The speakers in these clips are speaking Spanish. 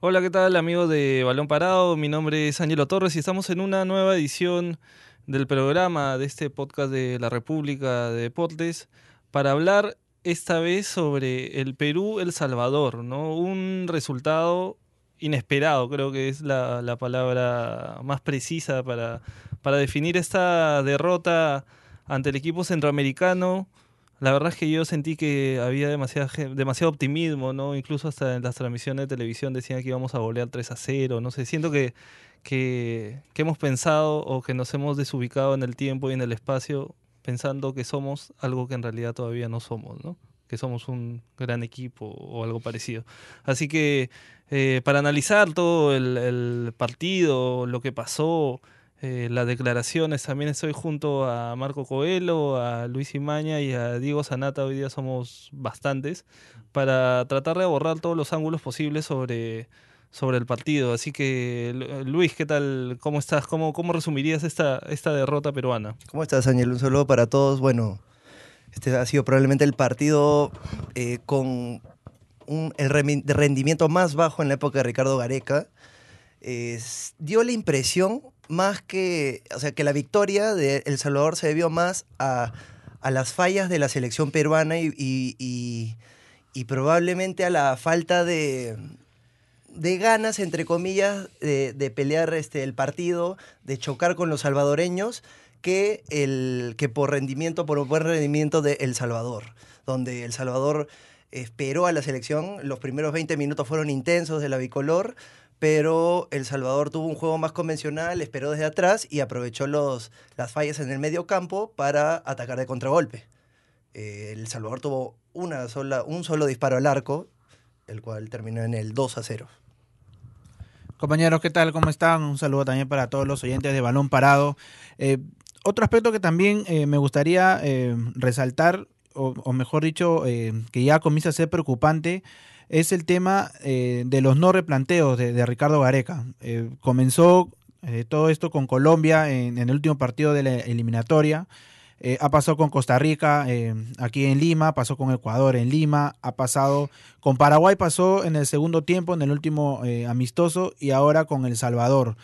Hola, ¿qué tal amigos de Balón Parado? Mi nombre es Ángelo Torres y estamos en una nueva edición del programa de este podcast de la República de Deportes para hablar esta vez sobre el Perú-El Salvador, ¿no? Un resultado inesperado, creo que es la, la palabra más precisa para, para definir esta derrota ante el equipo centroamericano. La verdad es que yo sentí que había demasiado, demasiado optimismo, ¿no? Incluso hasta en las transmisiones de televisión decían que íbamos a golear 3 a 0, no sé, siento que, que, hemos pensado o que nos hemos desubicado en el tiempo y en el espacio pensando que somos algo que en realidad todavía no somos, ¿no? que somos un gran equipo o algo parecido. Así que eh, para analizar todo el, partido, lo que pasó, eh, las declaraciones, también estoy junto a Marco Coelho, a Luis Imaña y a Diego Sanata, hoy día somos bastantes, para tratar de abordar todos los ángulos posibles sobre, sobre el partido. Así que, Luis, ¿qué tal? ¿Cómo estás? ¿Cómo, cómo resumirías esta, esta derrota peruana? ¿Cómo estás, Ángel? Un saludo para todos. Bueno, este ha sido probablemente el partido eh, con un, el rendimiento más bajo en la época de Ricardo Gareca. Eh, dio la impresión más que, o sea, que la victoria de El Salvador se debió más a, a las fallas de la selección peruana y, y, y, probablemente a la falta de, de ganas, entre comillas, de, de, pelear este, el partido, de chocar con los salvadoreños, que, el, que por rendimiento, por buen rendimiento de El Salvador, donde El Salvador esperó a la selección, los primeros 20 minutos fueron intensos de la bicolor, pero El Salvador tuvo un juego más convencional, esperó desde atrás y aprovechó los, las fallas en el medio campo para atacar de contragolpe. Eh, el Salvador tuvo una sola, un solo disparo al arco, el cual terminó en el 2 a 0. Compañeros, ¿qué tal? ¿Cómo están? Un saludo también para todos los oyentes de Balón Parado. Eh, otro aspecto que también eh, me gustaría resaltar, o, mejor dicho, que ya comienza a ser preocupante, es el tema eh, de los no replanteos de, Ricardo Gareca. Eh, comenzó todo esto con Colombia en, el último partido de la eliminatoria. ha pasado con Costa Rica aquí en Lima, pasó con Ecuador en Lima, ha pasado con Paraguay, pasó en el segundo tiempo, en el último amistoso, y ahora con El Salvador.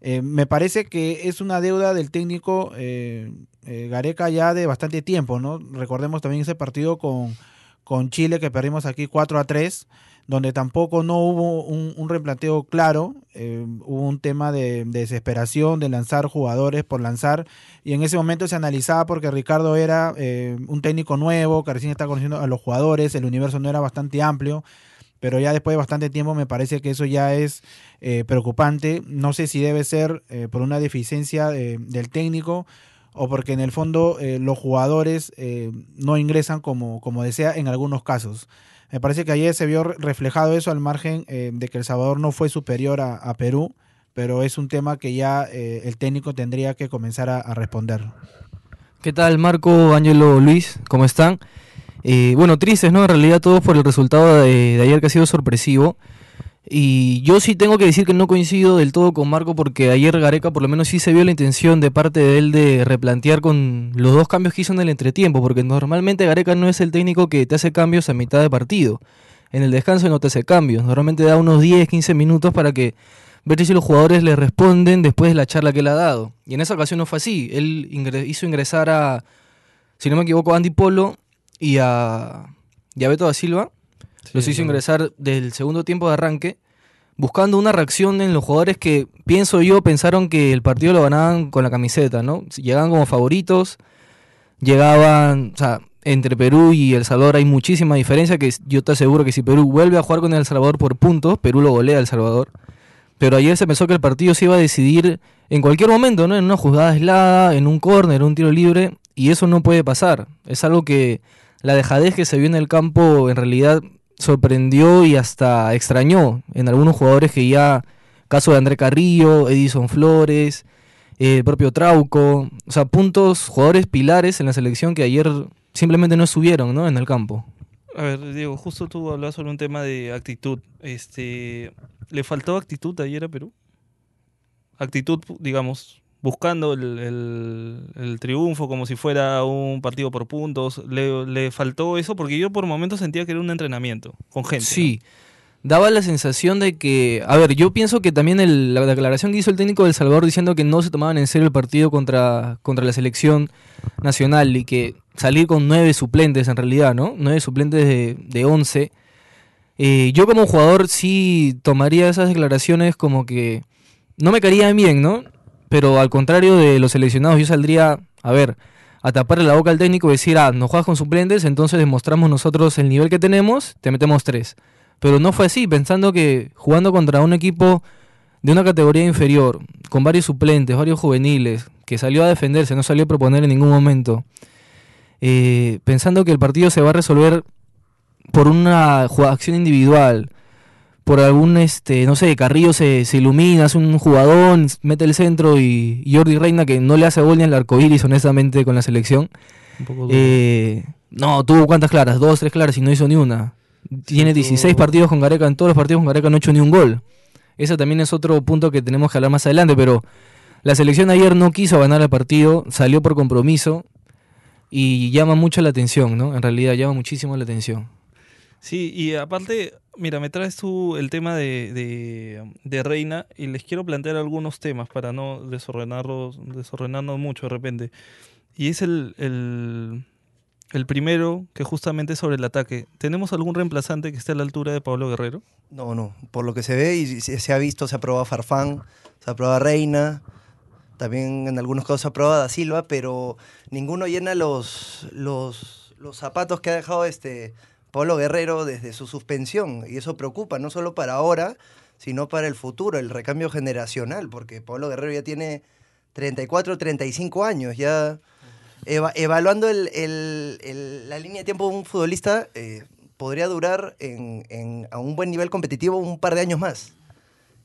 Eh, me parece que es una deuda del técnico eh, eh, Gareca ya de bastante tiempo, ¿no? Recordemos también ese partido con, con Chile que perdimos aquí 4 a 3, donde tampoco no hubo un, replanteo claro, eh, hubo un tema de, de, desesperación, de lanzar jugadores por lanzar, y en ese momento se analizaba porque Ricardo era eh, un técnico nuevo, que recién está conociendo a los jugadores, el universo no era bastante amplio, pero ya después de bastante tiempo me parece que eso ya es eh, preocupante. No sé si debe ser eh, por una deficiencia de, del técnico o porque en el fondo eh, los jugadores eh, no ingresan como, como desea en algunos casos. Me parece que ayer se vio reflejado eso al margen eh, de que El Salvador no fue superior a, Perú, pero es un tema que ya el técnico tendría que comenzar a, responder. ¿Qué tal Marco, Ángelo, Luis? ¿Cómo están? Bueno, tristes, ¿no? En realidad todos por el resultado de, de, ayer que ha sido sorpresivo. Y yo sí tengo que decir que no coincido del todo con Marco porque ayer Gareca por lo menos sí se vio la intención de parte de él de replantear con los dos cambios que hizo en el entretiempo, porque normalmente Gareca no es el técnico que te hace cambios a mitad de partido. En el descanso no te hace cambios, normalmente da unos 10, 15 minutos para que ver si los jugadores le responden después de la charla que él ha dado. Y en esa ocasión no fue así, él hizo ingresar a, si no me equivoco, a Andy Polo y a, y a Beto da Silva, sí, los hizo ingresar del segundo tiempo de arranque, buscando una reacción en los jugadores que, pienso yo, pensaron que el partido lo ganaban con la camiseta, ¿no? Llegaban como favoritos, llegaban, o sea, entre Perú y El Salvador hay muchísima diferencia, que yo te aseguro que si Perú vuelve a jugar con El Salvador por puntos, Perú lo golea a El Salvador. Pero ayer se pensó que el partido se iba a decidir en cualquier momento, ¿no? En una jugada aislada, en un córner, en un tiro libre, y eso no puede pasar. Es algo que la dejadez que se vio en el campo en realidad sorprendió y hasta extrañó en algunos jugadores que ya, caso de André Carrillo, Edison Flores, eh, el propio Trauco, o sea, puntos, jugadores pilares en la selección que ayer simplemente no estuvieron ¿no? en el campo. A ver, Diego, justo tú hablabas sobre un tema de actitud. Este, ¿Le faltó actitud ayer a Perú? Actitud, digamos, buscando el, el, el, triunfo como si fuera un partido por puntos. Le, le, faltó eso porque yo por momentos sentía que era un entrenamiento con gente. Sí. ¿no? daba la sensación de que, a ver, yo pienso que también el- la declaración que hizo el técnico del Salvador diciendo que no se tomaban en serio el partido contra, contra la selección nacional y que salir con nueve suplentes en realidad, ¿no? Nueve suplentes de, de once. Eh, yo como jugador sí tomaría esas declaraciones como que no me caerían bien, ¿no? Pero al contrario de los seleccionados, yo saldría, a ver, a taparle la boca al técnico y decir, ah, no juegas con suplentes, entonces demostramos nosotros el nivel que tenemos, te metemos tres. Pero no fue así, pensando que jugando contra un equipo de una categoría inferior, con varios suplentes, varios juveniles, que salió a defenderse, no salió a proponer en ningún momento, eh, pensando que el partido se va a resolver por una acción individual, por algún, este, no sé, Carrillo se, se ilumina, hace un jugadón, mete el centro y, y Jordi Reina, que no le hace gol ni al arcoíris, honestamente, con la selección. Un poco duro. Eh, no, tuvo cuántas claras, dos, tres claras y no hizo ni una. Tiene tuvo- 16 partidos con Gareca, en todos los partidos con Gareca no ha hecho ni un gol. Ese también es otro punto que tenemos que hablar más adelante, pero la selección ayer no quiso ganar el partido, salió por compromiso y llama mucho la atención, ¿no? En realidad llama muchísimo la atención. Sí, y aparte, mira, me traes tú el tema de, de, Reina y les quiero plantear algunos temas para no desordenarlos, desordenarnos mucho de repente. Y es el, el, el primero que justamente es sobre el ataque. ¿Tenemos algún reemplazante que esté a la altura de Pablo Guerrero? No, no. Por lo que se ve y se, ha visto, se ha probado Farfán, se ha probado Reina, también en algunos casos se ha probado Da Silva, pero ninguno llena los, los, los zapatos que ha dejado este Pablo Guerrero desde su suspensión. Y eso preocupa, no solo para ahora, sino para el futuro, el recambio generacional, porque Pablo Guerrero ya tiene 34, 35 años, ya eva- evaluando el- la línea de tiempo de un futbolista, eh, podría durar en, a un buen nivel competitivo un par de años más.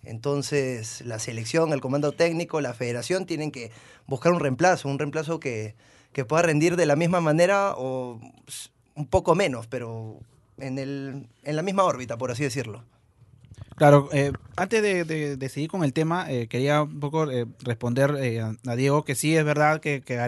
Entonces, la selección, el comando técnico, la federación tienen que buscar un reemplazo, un reemplazo que, que pueda rendir de la misma manera o un poco menos, pero en, el, en la misma órbita, por así decirlo. Claro, eh, antes de, de- seguir con el tema, eh, quería un poco eh, responder eh, a, Diego que sí es verdad que, que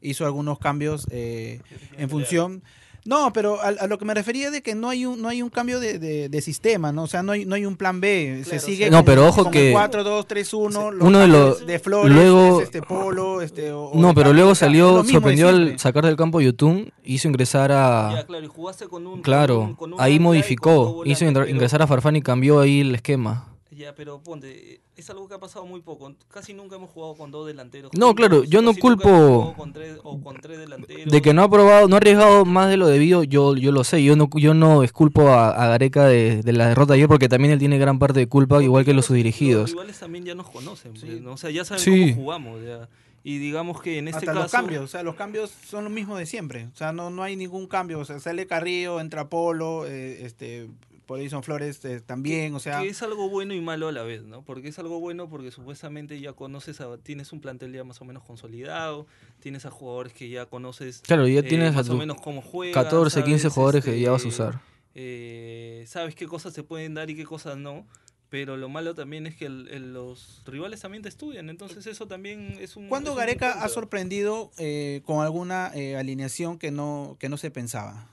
hizo algunos cambios eh, en función. No, pero a, a lo que me refería es de que no hay un, no hay un cambio de, de- de sistema, ¿no? O sea, no hay, no hay un plan B. se Claro, sigue sí. No, con- pero ojo con que- el 4, 2, 3, 1. Uno de los- De Flores, luego- es este Polo, este. o- No, pero luego salió, sorprendió al sacar del campo YouTube, hizo ingresar a... Ya, claro, y jugaste con un... Claro, con un- con un ahí modificó, hizo ingresar a Farfán y cambió ahí el esquema. Ya, pero ponte, es algo que ha pasado muy poco. Casi nunca hemos jugado con dos delanteros. No, claro, yo no culpo- hemos jugado Con tres, o con tres delanteros. De que no ha probado, no ha arriesgado más de lo debido, yo, yo lo sé. Yo no, yo no esculpo a, a Gareca de, de la derrota de ayer porque también él tiene gran parte de culpa, igual que los sus dirigidos. Los rivales también ya nos conocen, pues, Sí. ¿no? o sea, ya saben Sí. cómo jugamos. ya. Y digamos que en este Hasta caso... los cambios, o sea, los cambios son los mismos de siempre. O sea, no, no hay ningún cambio. O sea, sale Carrillo, entra Polo, eh, este, Polison Flores eh, también, o sea. Que es algo bueno y malo a la vez, ¿no? Porque es algo bueno porque supuestamente ya conoces, a- tienes un plantel ya más o menos consolidado, tienes a jugadores que ya conoces Claro, ya eh, tienes a más o tus menos cómo juegan. 14, 15 sabes, jugadores que este, ya vas a usar. eh, sabes qué cosas se pueden dar y qué cosas no. Pero lo malo también es que el- el- los rivales también te estudian, entonces eso también es un... ¿Cuándo es un Gareca ha sorprendido eh, con alguna eh, alineación que no, que no se pensaba?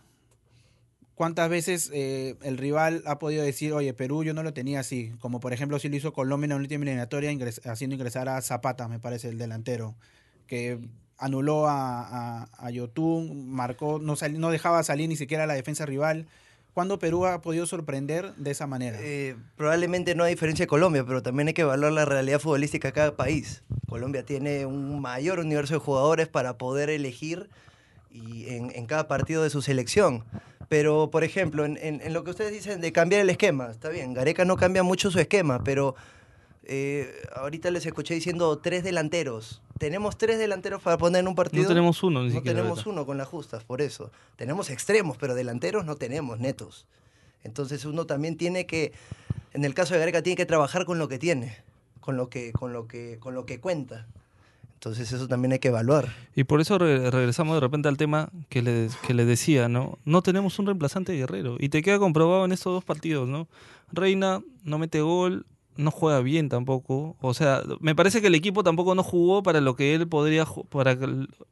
¿Cuántas veces eh, el rival ha podido decir, oye, Perú yo no lo tenía así? Como por ejemplo si lo hizo Colombia en la última eliminatoria, haciendo ingresar a Zapata, me parece, el delantero, que anuló a, a, a Yotun, marcó, no, sali- no dejaba salir ni siquiera la defensa rival. ¿Cuándo Perú ha podido sorprender de esa manera? Eh, probablemente no a diferencia de Colombia, pero también hay que evaluar la realidad futbolística de cada país. Colombia tiene un mayor universo de jugadores para poder elegir y en cada partido de su selección. Pero, por ejemplo, en, en- en lo que ustedes dicen de cambiar el esquema, está bien, Gareca no cambia mucho su esquema, pero eh, ahorita les escuché diciendo tres delanteros. Tenemos tres delanteros para poner en un partido. No tenemos uno ni No siquiera. tenemos uno con las justas, por eso. Tenemos extremos, pero delanteros no tenemos, netos. Entonces uno también tiene que, en el caso de Gareca, tiene que trabajar con lo que tiene, con lo que, con lo que, con lo que cuenta. Entonces eso también hay que evaluar. Y por eso re- regresamos de repente al tema que le, que le decía, ¿no? No tenemos un reemplazante de Guerrero. Y te queda comprobado en estos dos partidos, ¿no? Reina no mete gol, no juega bien tampoco. O sea, me parece que el equipo tampoco no jugó para lo que él podría para,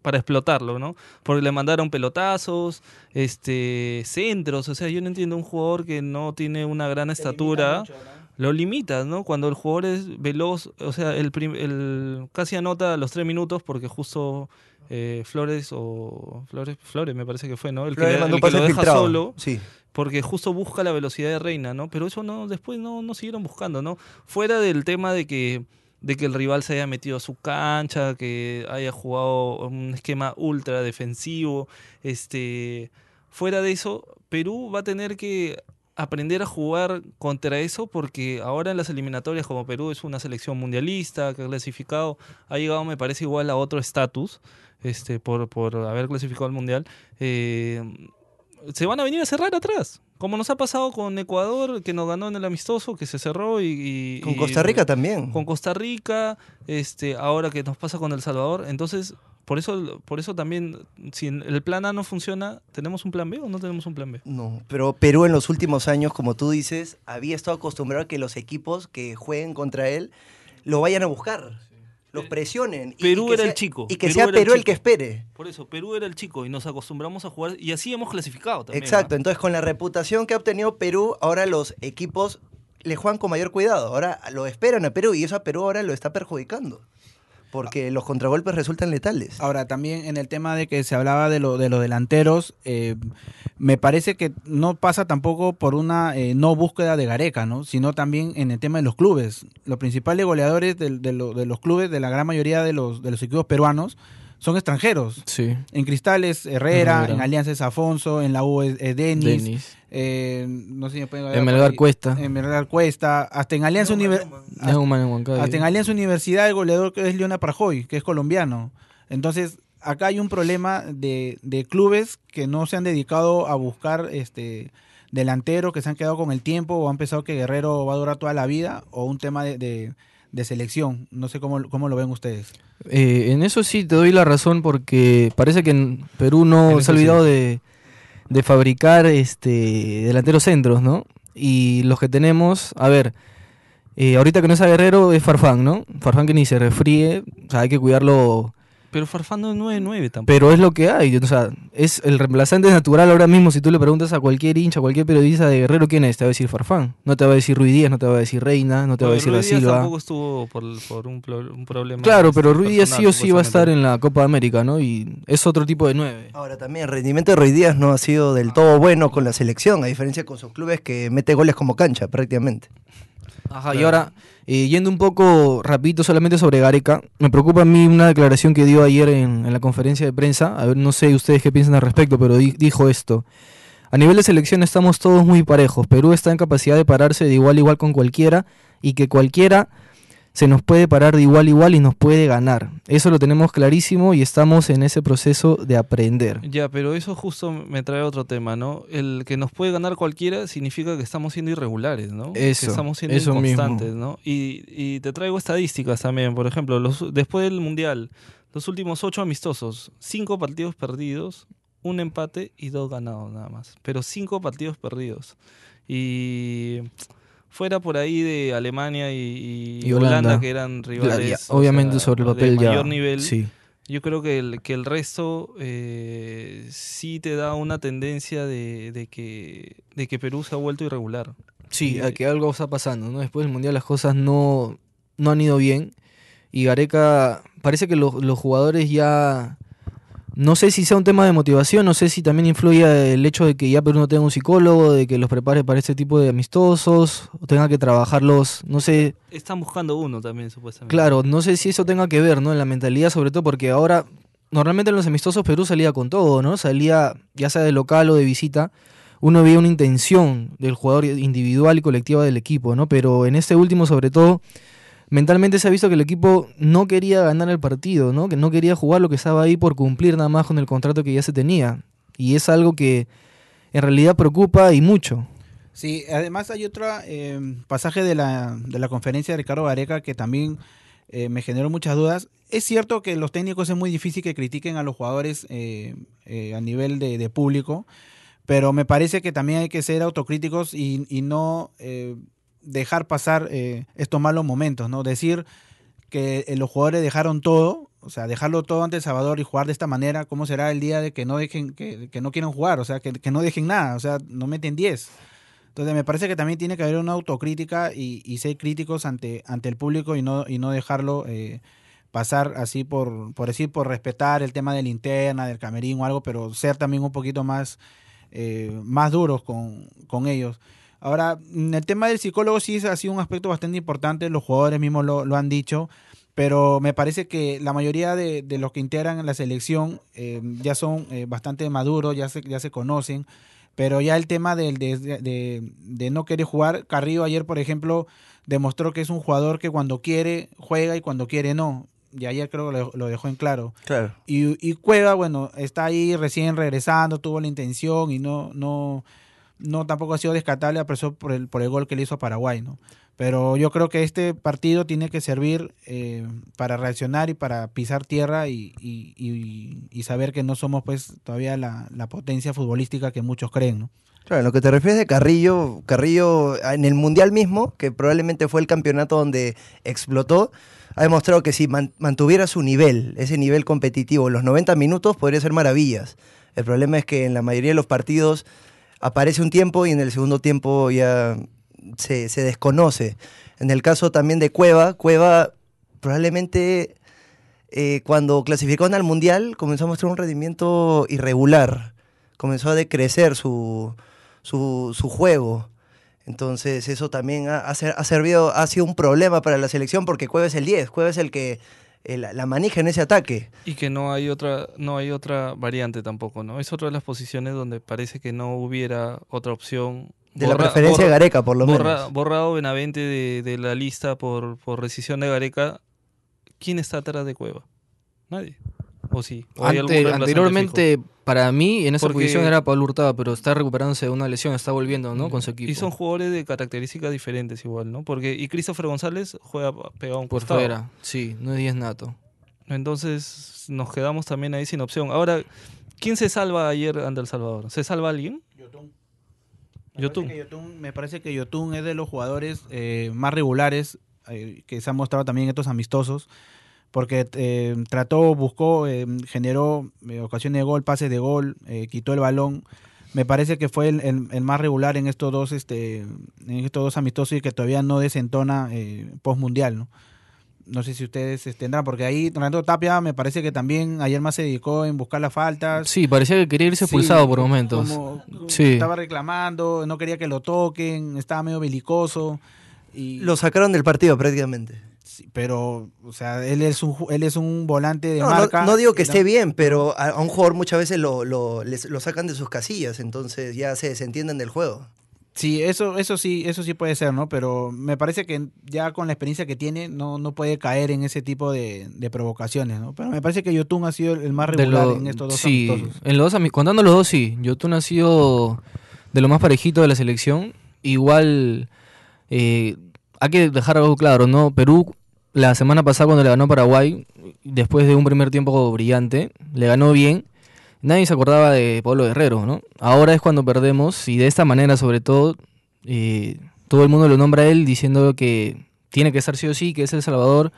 para explotarlo, ¿no? Porque le mandaron pelotazos, este centros, o sea, yo no entiendo un jugador que no tiene una gran estatura. Lo limita, ¿no? Cuando el jugador es veloz, o sea, el, el casi anota los tres minutos porque justo eh, Flores o Flores Flores me parece que fue, ¿no? El que, el lo deja solo. Sí porque justo busca la velocidad de Reina, ¿no? Pero eso no después no, no siguieron buscando, ¿no? Fuera del tema de que de que el rival se haya metido a su cancha, que haya jugado un esquema ultra defensivo, este fuera de eso, Perú va a tener que aprender a jugar contra eso porque ahora en las eliminatorias como Perú es una selección mundialista que ha clasificado, ha llegado me parece igual a otro estatus este por, por haber clasificado al mundial. Eh, se van a venir a cerrar atrás. Como nos ha pasado con Ecuador, que nos ganó en el amistoso, que se cerró y... con Costa Rica también. Con Costa Rica, este, ahora que nos pasa con El Salvador. Entonces, por eso, por eso también, si el plan A no funciona, ¿tenemos un plan B o no tenemos un plan B? No, pero Perú en los últimos años, como tú dices, había estado acostumbrado a que los equipos que jueguen contra él lo vayan a buscar los presionen. Perú era el chico. Y que sea Perú el, que espere. Por eso, Perú era el chico y nos acostumbramos a jugar y así hemos clasificado también. Exacto, entonces con la reputación que ha obtenido Perú, ahora los equipos le juegan con mayor cuidado. Ahora lo esperan a Perú y eso a Perú ahora lo está perjudicando porque los contragolpes resultan letales. Ahora, también en el tema de que se hablaba de, lo, de los delanteros, eh, me parece que no pasa tampoco por una eh, no búsqueda de Gareca, ¿no? sino también en el tema de los clubes. Los principales goleadores de, de, los clubes, de la gran mayoría de los, de los equipos peruanos, son extranjeros. Sí. En Cristales, Herrera, en Alianzas Afonso, en la U es, Denis. Eh, no sé si me En Melgar Cuesta. En Melgar Cuesta. Hasta en Alianza Universidad. Hasta en Alianza Universidad el goleador que es Leona Prajoy, que es colombiano. Entonces, acá hay un problema de, de clubes que no se han dedicado a buscar este delanteros que se han quedado con el tiempo o han pensado que Guerrero va a durar toda la vida o un tema de de selección. No sé cómo, cómo lo ven ustedes. Eh, en eso sí te doy la razón porque parece que en Perú no se ha olvidado de, de, fabricar este delanteros centros, ¿no? Y los que tenemos, a ver, eh, ahorita que no es a Guerrero es Farfán, ¿no? Farfán que ni se refríe, o sea, hay que cuidarlo pero Farfán no es 9-9 tampoco. Pero es lo que hay. O sea, es el reemplazante natural ahora mismo. Si tú le preguntas a cualquier hincha, a cualquier periodista de Guerrero, ¿quién es? Te va a decir Farfán. No te va a decir Ruiz Díaz, no te va a decir Reina, no te va a decir Ruiz Silva. tampoco estuvo por, un, problema. Claro, pero Ruiz Díaz sí o sí va a estar en la Copa América, ¿no? Y es otro tipo de 9. Ahora también el rendimiento de Ruiz Díaz no ha sido del todo bueno con la selección, a diferencia con sus clubes que mete goles como cancha prácticamente. Ajá, y ahora, eh, yendo un poco rapidito solamente sobre Gareca, me preocupa a mí una declaración que dio ayer en, la conferencia de prensa, a ver, no sé ustedes qué piensan al respecto, pero dijo esto. A nivel de selección estamos todos muy parejos, Perú está en capacidad de pararse de igual a igual con cualquiera y que cualquiera se nos puede parar de igual a igual y nos puede ganar. Eso lo tenemos clarísimo y estamos en ese proceso de aprender. Ya, pero eso justo me trae otro tema, ¿no? El que nos puede ganar cualquiera significa que estamos siendo irregulares, ¿no? Eso, que estamos siendo inconstantes, ¿no? Y, te traigo estadísticas también, por ejemplo, los, después del Mundial, los últimos ocho amistosos, cinco partidos perdidos, un empate y dos ganados nada más. Pero cinco partidos perdidos. Y fuera por ahí de Alemania y, Holanda, que eran rivales. obviamente sobre el papel de mayor nivel. Sí. Yo creo que el, que el resto eh, sí te da una tendencia de, que, de que Perú se ha vuelto irregular. Sí, a que algo está pasando, ¿no? Después del Mundial las cosas no, no han ido bien. Y Gareca, parece que los, los jugadores ya no sé si sea un tema de motivación, no sé si también influye el hecho de que ya Perú no tenga un psicólogo, de que los prepare para este tipo de amistosos, o tenga que trabajarlos, no sé. Están buscando uno también, supuestamente. Claro, no sé si eso tenga que ver, ¿no? En la mentalidad, sobre todo porque ahora, normalmente en los amistosos Perú salía con todo, ¿no? Salía, ya sea de local o de visita, uno veía una intención del jugador individual y colectiva del equipo, ¿no? Pero en este último, sobre todo mentalmente se ha visto que el equipo no quería ganar el partido, ¿no? Que no quería jugar lo que estaba ahí por cumplir nada más con el contrato que ya se tenía. Y es algo que en realidad preocupa y mucho. Sí, además hay otro eh, pasaje de la, de la conferencia de Ricardo Gareca que también eh, me generó muchas dudas. Es cierto que los técnicos es muy difícil que critiquen a los jugadores eh, a nivel de, público, pero me parece que también hay que ser autocríticos y no dejar pasar eh, estos malos momentos, ¿no? Decir que eh, los jugadores dejaron todo, o sea, dejarlo todo ante El Salvador y jugar de esta manera, ¿cómo será el día de que no dejen, que, no quieran jugar? O sea, que, no dejen nada, o sea, no meten 10. Entonces me parece que también tiene que haber una autocrítica y, y ser críticos ante, ante el público y no, y no dejarlo eh, pasar así por, por decir, por respetar el tema de la del camerín o algo, pero ser también un poquito más, eh, más duros con, con ellos. Ahora, en el tema del psicólogo sí ha sido un aspecto bastante importante, los jugadores mismos lo, lo han dicho, pero me parece que la mayoría de, de los que integran la selección eh, ya son eh, bastante maduros, ya se, ya se conocen, pero ya el tema del, de, de, de, no querer jugar, Carrillo ayer, por ejemplo, demostró que es un jugador que cuando quiere juega y cuando quiere no. Y ayer creo que lo, lo dejó en claro. Claro. Y, y, Cueva, bueno, está ahí recién regresando, tuvo la intención y no, no, no tampoco ha sido descartable a pesar por el, por el gol que le hizo a Paraguay, ¿no? Pero yo creo que este partido tiene que servir eh, para reaccionar y para pisar tierra y, y, y, y, saber que no somos pues todavía la, la potencia futbolística que muchos creen, ¿no? Claro, en lo que te refieres de Carrillo, Carrillo en el Mundial mismo, que probablemente fue el campeonato donde explotó, ha demostrado que si man, mantuviera su nivel, ese nivel competitivo, los 90 minutos, podría ser maravillas. El problema es que en la mayoría de los partidos aparece un tiempo y en el segundo tiempo ya se, se desconoce. En el caso también de Cueva, Cueva probablemente eh, cuando clasificó al Mundial comenzó a mostrar un rendimiento irregular, comenzó a decrecer su, su, su juego. Entonces eso también ha, ha, servido, ha sido un problema para la selección porque Cueva es el 10, Cueva es el que la, la, maneja en ese ataque. Y que no hay otra, no hay otra variante tampoco, ¿no? Es otra de las posiciones donde parece que no hubiera otra opción. De borra, la preferencia borra, de Gareca, por lo borra, menos. Borrado Benavente de, de, la lista por, por rescisión de Gareca. ¿Quién está atrás de Cueva? Nadie. ¿O sí? ¿O Ante, anteriormente, fijo? para mí, en esa Porque, posición era Pablo Hurtado, pero está recuperándose de una lesión, está volviendo, ¿no? Con su equipo. Y son jugadores de características diferentes igual, ¿no? Porque, y Christopher González juega pegado a un Por costado. fuera, sí, no es 10 nato. Entonces nos quedamos también ahí sin opción. Ahora, ¿quién se salva ayer ante El Salvador? ¿Se salva alguien? Yotun. Me, Yotun. Parece Yotun, me parece que Yotun es de los jugadores eh, más regulares eh, que se han mostrado también en estos amistosos. Porque eh, trató, buscó, eh, generó ocasiones de gol, pases de gol, quitó el balón. Me parece que fue el, el, el, más regular en estos dos, este, en estos dos amistosos y que todavía no desentona post mundial, ¿no? no sé si ustedes tendrán, porque ahí Renato Tapia me parece que también ayer más se dedicó en buscar las faltas. Sí, parecía que quería irse expulsado sí, por momentos. Como, sí. Estaba reclamando, no quería que lo toquen, estaba medio belicoso. Y... Lo sacaron del partido prácticamente. Sí, pero, o sea, él es un, él es un volante de no, marca. No, no digo que esté bien, pero a, a, un jugador muchas veces lo, lo, les, lo sacan de sus casillas, entonces ya se desentienden del juego. Sí, eso, eso sí, eso sí puede ser, ¿no? Pero me parece que ya con la experiencia que tiene, no, no puede caer en ese tipo de, de provocaciones, ¿no? Pero me parece que Yotun ha sido el más regular lo, en estos dos sí, amistosos. En los dos, contando los dos, sí. Yotun ha sido de lo más parejito de la selección. Igual, eh, hay que dejar algo claro, ¿no? Perú, la semana pasada cuando le ganó Paraguay, después de un primer tiempo brillante, le ganó bien nadie se acordaba de Pablo Guerrero, ¿no? Ahora es cuando perdemos y de esta manera sobre todo eh, todo el mundo lo nombra a él diciendo que tiene que estar sí o sí, que es El Salvador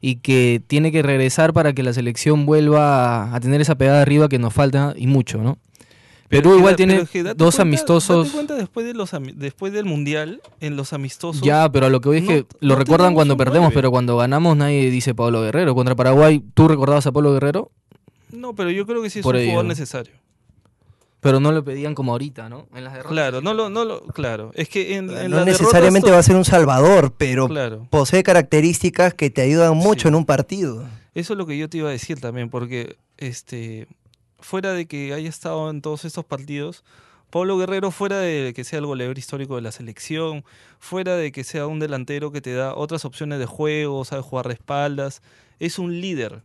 y que tiene que regresar para que la selección vuelva a, a tener esa pegada arriba que nos falta y mucho, ¿no? Perú pero, igual tiene pero dos cuenta, amistosos. Date cuenta después, de los, después del Mundial, en los amistosos. Ya, pero a lo que voy es que no, lo no recuerdan cuando perdemos, 9. pero cuando ganamos nadie dice Pablo Guerrero. Contra Paraguay, ¿tú recordabas a Pablo Guerrero? No, pero yo creo que sí es Por un ello. jugador necesario. Pero no lo pedían como ahorita, ¿no? En las derrotas. Claro, no lo, no lo, claro. Es que en, en no las necesariamente derrotas, va a ser un salvador, pero claro. posee características que te ayudan mucho Sí. en un partido. Eso es lo que yo te iba a decir también, porque este fuera de que haya estado en todos estos partidos, Pablo Guerrero, fuera de que sea el goleador histórico de la selección, fuera de que sea un delantero que te da otras opciones de juego, sabe jugar de espaldas, es un líder.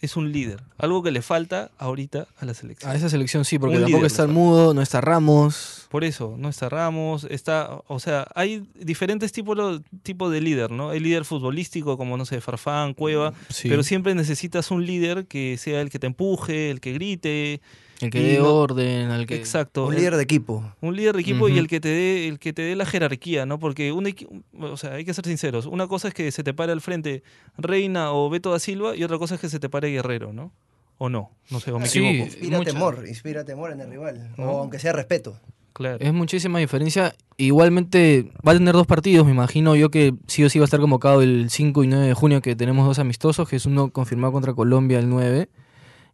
Es un líder. Algo que le falta ahorita a la selección. A esa selección sí, porque Un tampoco está el mudo, no está Ramos. Por eso, no está Ramos, está, o sea, hay diferentes tipos tipo de líder, ¿no? El líder futbolístico, como no sé, Farfán, Cueva, Sí. pero siempre necesitas un líder que sea el que te empuje, el que grite, El que dé no- orden, al que... Exacto. Un líder de equipo. Un líder de equipo y el que te dé el que te dé la jerarquía, ¿no? Porque un o sea, hay que ser sinceros. Una cosa es que se te pare al frente Reina o Beto da Silva y otra cosa es que se te pare Guerrero, ¿no? O no, no sé, o me Sí. equivoco. Inspira mucha- temor, inspira temor en el rival. ¿No? O aunque sea respeto. Claro. Es muchísima diferencia. Igualmente va a tener dos partidos, me imagino yo que sí o sí va a estar convocado el 5 y 9 de junio, que tenemos dos amistosos, que es uno confirmado contra Colombia el 9.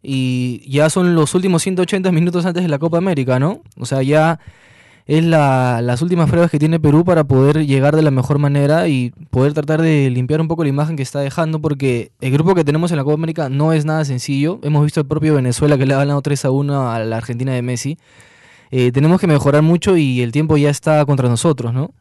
Y ya son los últimos 180 minutos antes de la Copa América, ¿no? O sea, ya es la- las últimas pruebas que tiene Perú para poder llegar de la mejor manera y poder tratar de limpiar un poco la imagen que está dejando, porque el grupo que tenemos en la Copa América no es nada sencillo. Hemos visto el propio Venezuela que le ha ganado 3 a 1 a la Argentina de Messi. Eh, tenemos que mejorar mucho y el tiempo ya está contra nosotros, ¿no?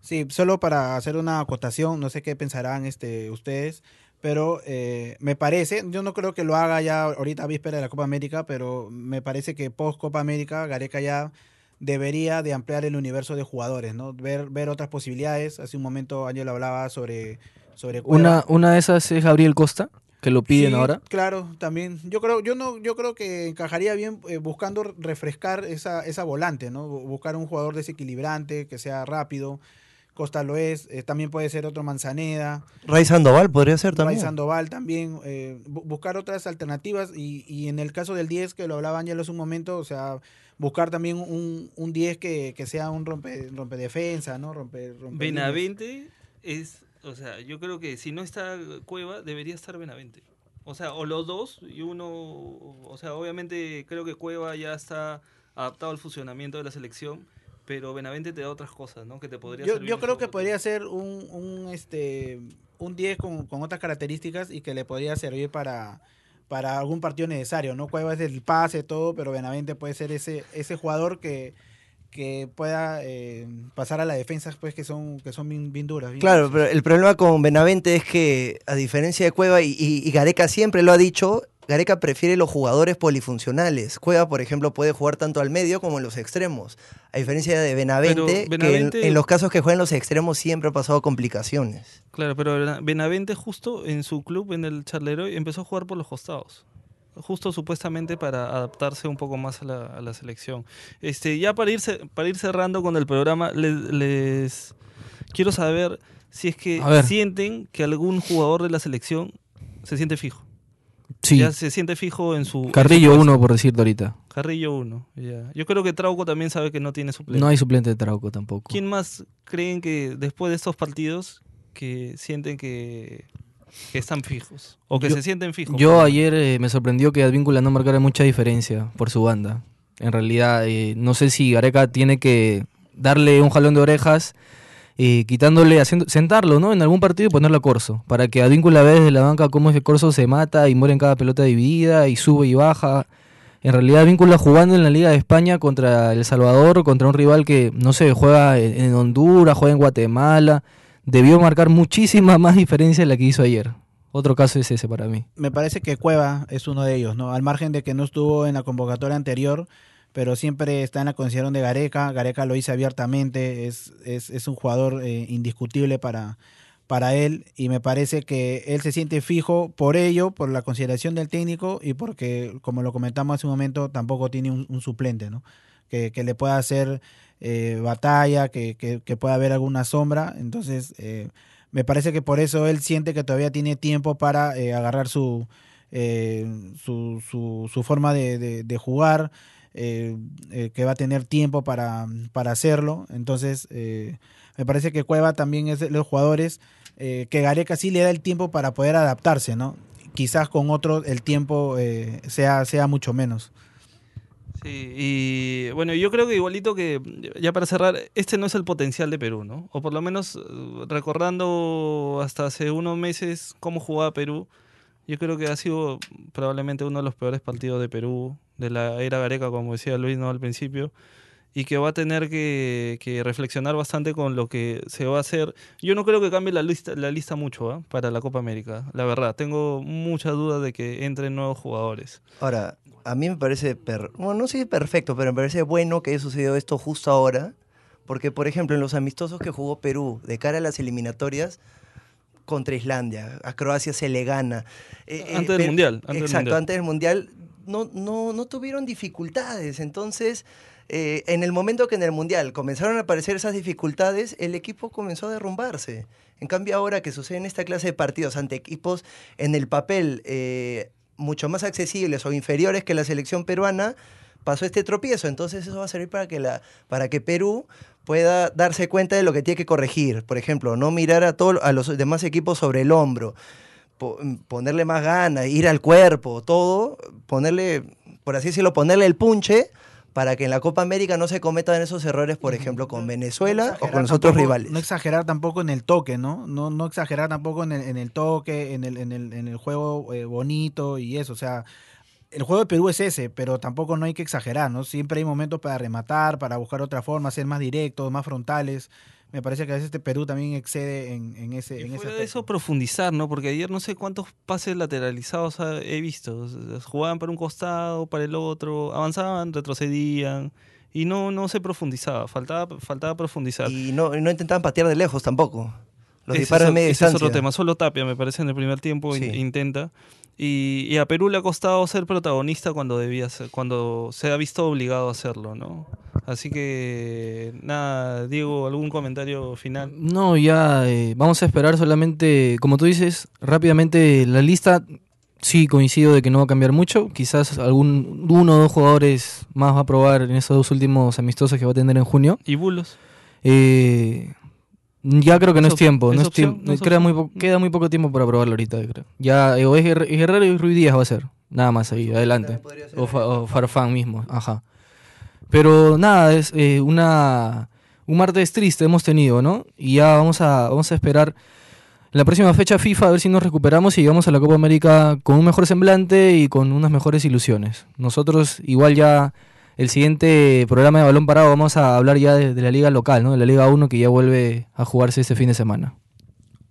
Sí, solo para hacer una acotación, no sé qué pensarán este, ustedes, pero eh, me parece, yo no creo que lo haga ya ahorita a víspera de la Copa América, pero me parece que post Copa América Gareca ya debería de ampliar el universo de jugadores, ¿no? Ver, ver otras posibilidades. Hace un momento Ángel hablaba sobre, sobre. Una, una de esas es Gabriel Costa, que lo piden Sí, ahora. Claro, también. Yo creo, yo no, yo creo que encajaría bien eh, buscando refrescar esa, esa volante, ¿no? Bu- Buscar un jugador desequilibrante, que sea rápido. Costa lo es, eh, también puede ser otro Manzaneda, Ray Sandoval podría ser Ray también. Sandoval también, eh, bu- buscar otras alternativas y, y en el caso del 10, que lo hablaba Ángel hace un momento, o sea, buscar también un, un 10 que, que sea un rompe, rompedefensa, ¿no? Rompe, rompe Benavente es, o sea, yo creo que si no está Cueva, debería estar Benavente. O sea, o los dos y uno, o sea, obviamente creo que Cueva ya está adaptado al funcionamiento de la selección, pero Benavente te da otras cosas, ¿no? Que te podría Yo, servir yo creo que otro- podría ser un, un, este, un 10 con, con otras características y que le podría servir para, para algún partido necesario, ¿no? Cueva es el pase, todo, pero Benavente puede ser ese, ese jugador que, que pueda eh, pasar a la defensa, pues, que son, que son bien, bien duras. bien Claro, pero el problema con Benavente es que, a diferencia de Cueva, y, y- y Gareca siempre lo ha dicho, Gareca prefiere los jugadores polifuncionales. Cueva, por ejemplo, puede jugar tanto al medio como en los extremos. A diferencia de Benavente, que en- los casos que juega en los extremos siempre ha pasado complicaciones. Claro, pero Bena- Benavente justo en su club, en el Charleroi, empezó a jugar por los costados. Justo supuestamente para adaptarse un poco más a la, a la selección. Este, ya para para ir cerrando con el programa, les, les quiero saber si es que sienten que algún jugador de la selección se siente fijo. Sí, Ya se siente fijo en su... Carrillo puesto. 1, por decirte ahorita. Carrillo 1, ya. Yo creo que Trauco también sabe que no tiene suplente. No hay suplente de Trauco tampoco. ¿Quién más creen que después de estos partidos que sienten que, que están fijos? O que Yo- se sienten fijos. Yo ayer eh, me sorprendió que Advíncula no marcara mucha diferencia por su banda. En realidad, eh, no sé si Gareca tiene que darle un jalón de orejas, eh, quitándole, haciendo, sentarlo ¿no? en algún partido y ponerlo a Corso, para que Advíncula vea desde la banca cómo es que Corso se mata y muere en cada pelota dividida y sube y baja. En realidad, Advíncula jugando en la Liga de España contra El Salvador, contra un rival que, no sé, juega en, Honduras, juega en Guatemala, debió marcar muchísima más diferencia de la que hizo ayer. Otro caso es ese para mí. me parece que Cueva es uno de ellos, ¿no? Al margen de que no estuvo en la convocatoria anterior, pero siempre está en la consideración de Gareca. Gareca lo dice abiertamente, es, es, es un jugador eh, indiscutible para, para él y me parece que él se siente fijo por ello, por la consideración del técnico y porque, como lo comentamos hace un momento, tampoco tiene un, suplente, ¿no? Que, que le pueda hacer eh, batalla, que, que, pueda haber alguna sombra. Entonces, eh, me parece que por eso él siente que todavía tiene tiempo para agarrar su, su, su, forma de- de jugar, eh, eh, que va a tener tiempo para, para hacerlo. Entonces, eh, me parece que Cueva también es de los jugadores que Gareca sí le da el tiempo para poder adaptarse, ¿no? Quizás con otros el tiempo sea, sea mucho menos. Sí, y bueno, yo creo que igualito que, ya para cerrar, este no es el potencial de Perú, ¿no? O por lo menos recordando hasta hace unos meses cómo jugaba Perú, yo creo que ha sido probablemente uno de los peores partidos de Perú, de la era Gareca, como decía Luis ¿no? al principio, y que va a tener que, reflexionar bastante con lo que se va a hacer. Yo no creo que cambie la lista, la lista mucho ¿ah? para la Copa América, la verdad. Tengo muchas dudas de que entren nuevos jugadores. Ahora, a mí me parece, per- bueno, no sé perfecto, pero me parece bueno que haya sucedido esto justo ahora, porque, por ejemplo, en los amistosos que jugó Perú, de cara a las eliminatorias, contra Islandia, a Croacia se le gana. Eh, eh, Antes del pero- Mundial, antes del exacto, Mundial. antes del Mundial, no, no, no tuvieron dificultades. Entonces, eh, en el momento que en el Mundial comenzaron a aparecer esas dificultades, el equipo comenzó a derrumbarse. En cambio, ahora que sucede en esta clase de partidos ante equipos en el papel eh, mucho más accesibles o inferiores que la selección peruana, pasó este tropiezo. Entonces eso va a servir para que, la, para que Perú pueda darse cuenta de lo que tiene que corregir. Por ejemplo, no mirar a, todo, a los demás equipos sobre el hombro, ponerle más ganas, ir al cuerpo, todo, ponerle, por así decirlo, ponerle el punche para que en la Copa América no se cometan esos errores, por ejemplo, con Venezuela o con los otros rivales. No exagerar tampoco en el toque, ¿no? No, no exagerar tampoco en el, en el toque, en el, en el, en el juego eh, bonito y eso. O sea, el juego de Perú es ese, pero tampoco no hay que exagerar, ¿no? Siempre hay momentos para rematar, para buscar otra forma, ser más directos, más frontales me parece que a veces este Perú también excede en, en ese en eso profundizar, ¿no? Porque ayer no sé cuántos pases lateralizados he visto. Jugaban para un costado, para el otro, avanzaban, retrocedían y no, no se profundizaba, faltaba, faltaba profundizar. Y no, no intentaban patear de lejos tampoco. Los disparos de media distancia. es otro tema. Solo Tapia, me parece, en el primer tiempo intenta. Y, a Perú le ha costado ser protagonista cuando debía ser, cuando se ha visto obligado a hacerlo, ¿no? Así que nada, Diego, ¿algún comentario final? No, ya eh, vamos a esperar solamente, como tú dices, rápidamente la lista. Sí, coincido de que no va a cambiar mucho. Quizás algún uno o dos jugadores más va a probar en esos dos últimos amistosos que va a tener en junio. ¿Y Bulos? Eh, ya creo que no es, tiempo. No es queda, muy queda muy poco tiempo para probarlo ahorita, creo. Ya o es Guerrero y Ruiz Díaz va a ser. Nada más ahí, adelante. O, Farfán mismo, ajá. Pero nada, es eh, una un martes triste hemos tenido, ¿no? Y ya vamos a, vamos a esperar la próxima fecha FIFA a ver si nos recuperamos y llegamos a la Copa América con un mejor semblante y con unas mejores ilusiones. Nosotros igual ya el siguiente programa de Balón Parado vamos a hablar ya de, la liga local, ¿no? De la Liga 1 que ya vuelve a jugarse este fin de semana.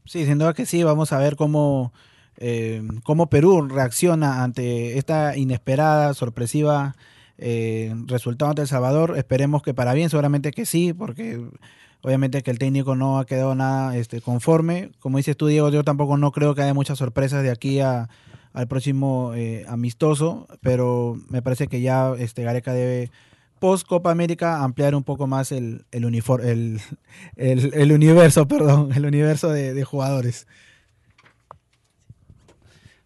Sí, sin duda que sí, vamos a ver cómo, eh, cómo Perú reacciona ante esta inesperada, sorpresiva eh, resultado ante El Salvador. Esperemos que para bien, seguramente que sí, porque obviamente que el técnico no ha quedado nada este, conforme. Como dices tú, Diego, yo tampoco no creo que haya muchas sorpresas de aquí a, al próximo eh, amistoso, pero me parece que ya este Gareca debe post Copa América ampliar un poco más el, el, el, el, universo, perdón, el universo de, jugadores.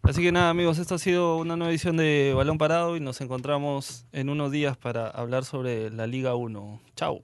Así que nada, amigos, esto ha sido una nueva edición de Balón Parado y nos encontramos en unos días para hablar sobre la Liga 1. Chao.